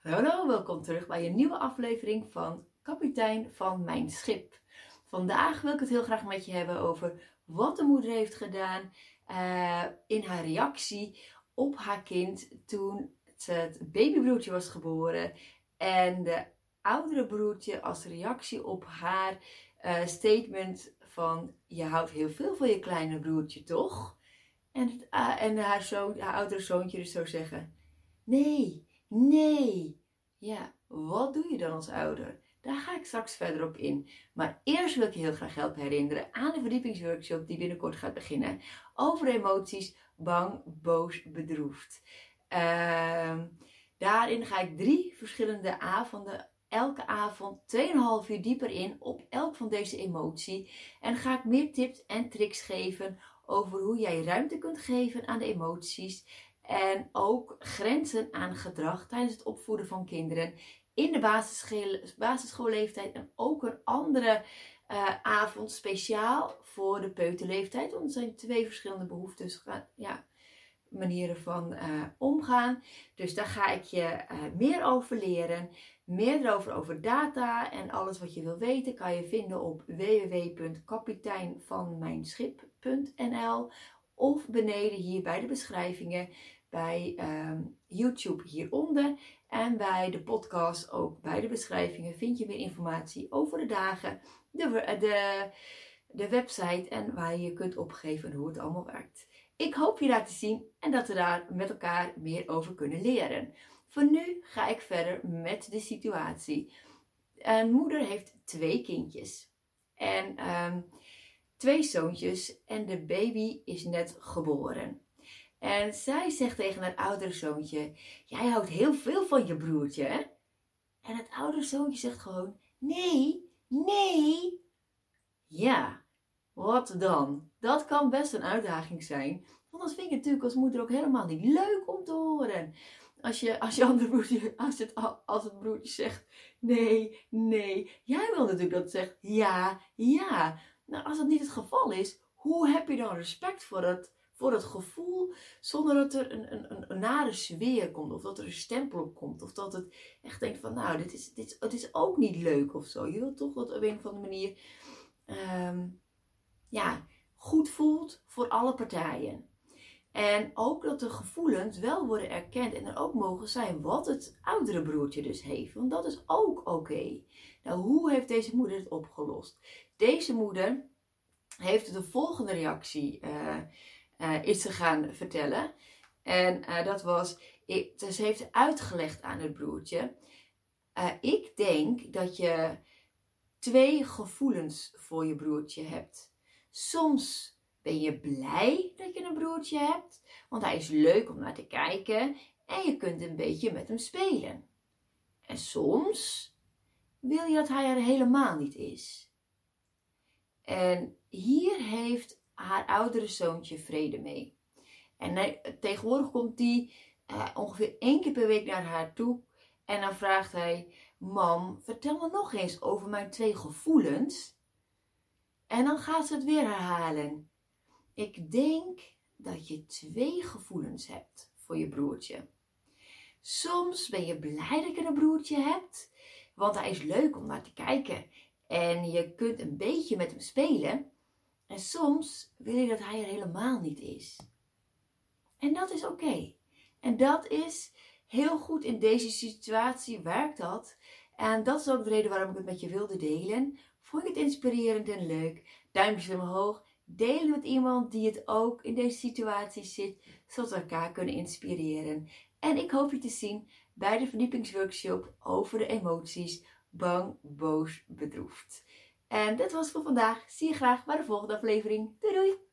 Hallo, welkom terug bij een nieuwe aflevering van Kapitein van Mijn Schip. Vandaag wil ik het heel graag met je hebben over wat de moeder heeft gedaan uh, in haar reactie op haar kind toen het babybroertje was geboren en de oudere broertje als reactie op haar uh, statement van je houdt heel veel van je kleine broertje toch? En, het, uh, en haar, zoon, haar oudere zoontje dus zou zeggen nee, nee. Ja, wat doe je dan als ouder? Daar ga ik straks verder op in. Maar eerst wil ik je heel graag helpen herinneren aan de verdiepingsworkshop die binnenkort gaat beginnen. Over emoties bang, boos, bedroefd. Uh, daarin ga ik drie verschillende avonden, elke avond 2,5 uur dieper in op elk van deze emotie. En ga ik meer tips en tricks geven over hoe jij ruimte kunt geven aan de emoties en ook grenzen aan gedrag tijdens het opvoeden van kinderen in de basisschool, basisschoolleeftijd. En ook een andere uh, avond speciaal voor de peuterleeftijd. Want er zijn twee verschillende behoeftes. Ja, manieren van uh, omgaan. Dus daar ga ik je uh, meer over leren. Meer erover over data en alles wat je wil weten kan je vinden op www.kapiteinvanmijnschip.nl of beneden hier bij de beschrijvingen bij uh, YouTube hieronder. En bij de podcast ook bij de beschrijvingen vind je meer informatie over de dagen, de, de, de website en waar je kunt opgeven hoe het allemaal werkt. Ik hoop je daar te zien en dat we daar met elkaar meer over kunnen leren. Voor nu ga ik verder met de situatie. Een moeder heeft twee kindjes en um, twee zoontjes en de baby is net geboren. En zij zegt tegen het oudere zoontje: Jij houdt heel veel van je broertje, hè? En het oudere zoontje zegt gewoon: Nee, nee. Ja, wat dan? Dat kan best een uitdaging zijn. Want dat vind ik natuurlijk als moeder ook helemaal niet leuk om te horen. Als je, als je andere broertje, als het, als het broertje zegt nee, nee. Jij wil natuurlijk dat het zegt ja, ja. Nou, als dat niet het geval is, hoe heb je dan respect voor het voor het gevoel zonder dat er een, een, een, nare sfeer komt of dat er een stempel op komt of dat het echt denkt van nou dit is, dit, het is ook niet leuk of zo. Je wilt toch dat op een of andere manier um, ja, goed voelt voor alle partijen. En ook dat de gevoelens wel worden erkend en er ook mogen zijn wat het oudere broertje dus heeft. Want dat is ook oké. Nou, hoe heeft deze moeder het opgelost? Deze moeder heeft de volgende reactie uh, is ze gaan vertellen. En uh, dat was, ik, ze heeft uitgelegd aan het broertje. Ik denk dat je twee gevoelens voor je broertje hebt. Soms ben je blij dat je een broertje hebt, want hij is leuk om naar te kijken en je kunt een beetje met hem spelen. En soms wil je dat hij er helemaal niet is. En hier heeft haar oudere zoontje vrede mee. En tegenwoordig komt hij uh, ongeveer één keer per week naar haar toe. En dan vraagt hij: Mam, vertel me nog eens over mijn twee gevoelens. En dan gaat ze het weer herhalen. Ik denk dat je twee gevoelens hebt voor je broertje. Soms ben je blij dat je een broertje hebt, want hij is leuk om naar te kijken en je kunt een beetje met hem spelen. En soms wil je dat hij er helemaal niet is. En dat is oké. En dat is heel goed in deze situatie werkt dat. En dat is ook de reden waarom ik het met je wilde delen. Vond je het inspirerend en leuk? Duimpjes omhoog. Deel met iemand die het ook in deze situatie zit, zodat we elkaar kunnen inspireren. En ik hoop je te zien bij de verdiepingsworkshop over de emoties bang, boos, bedroefd. En dit was voor vandaag. Zie je graag bij de volgende aflevering. Doei doei!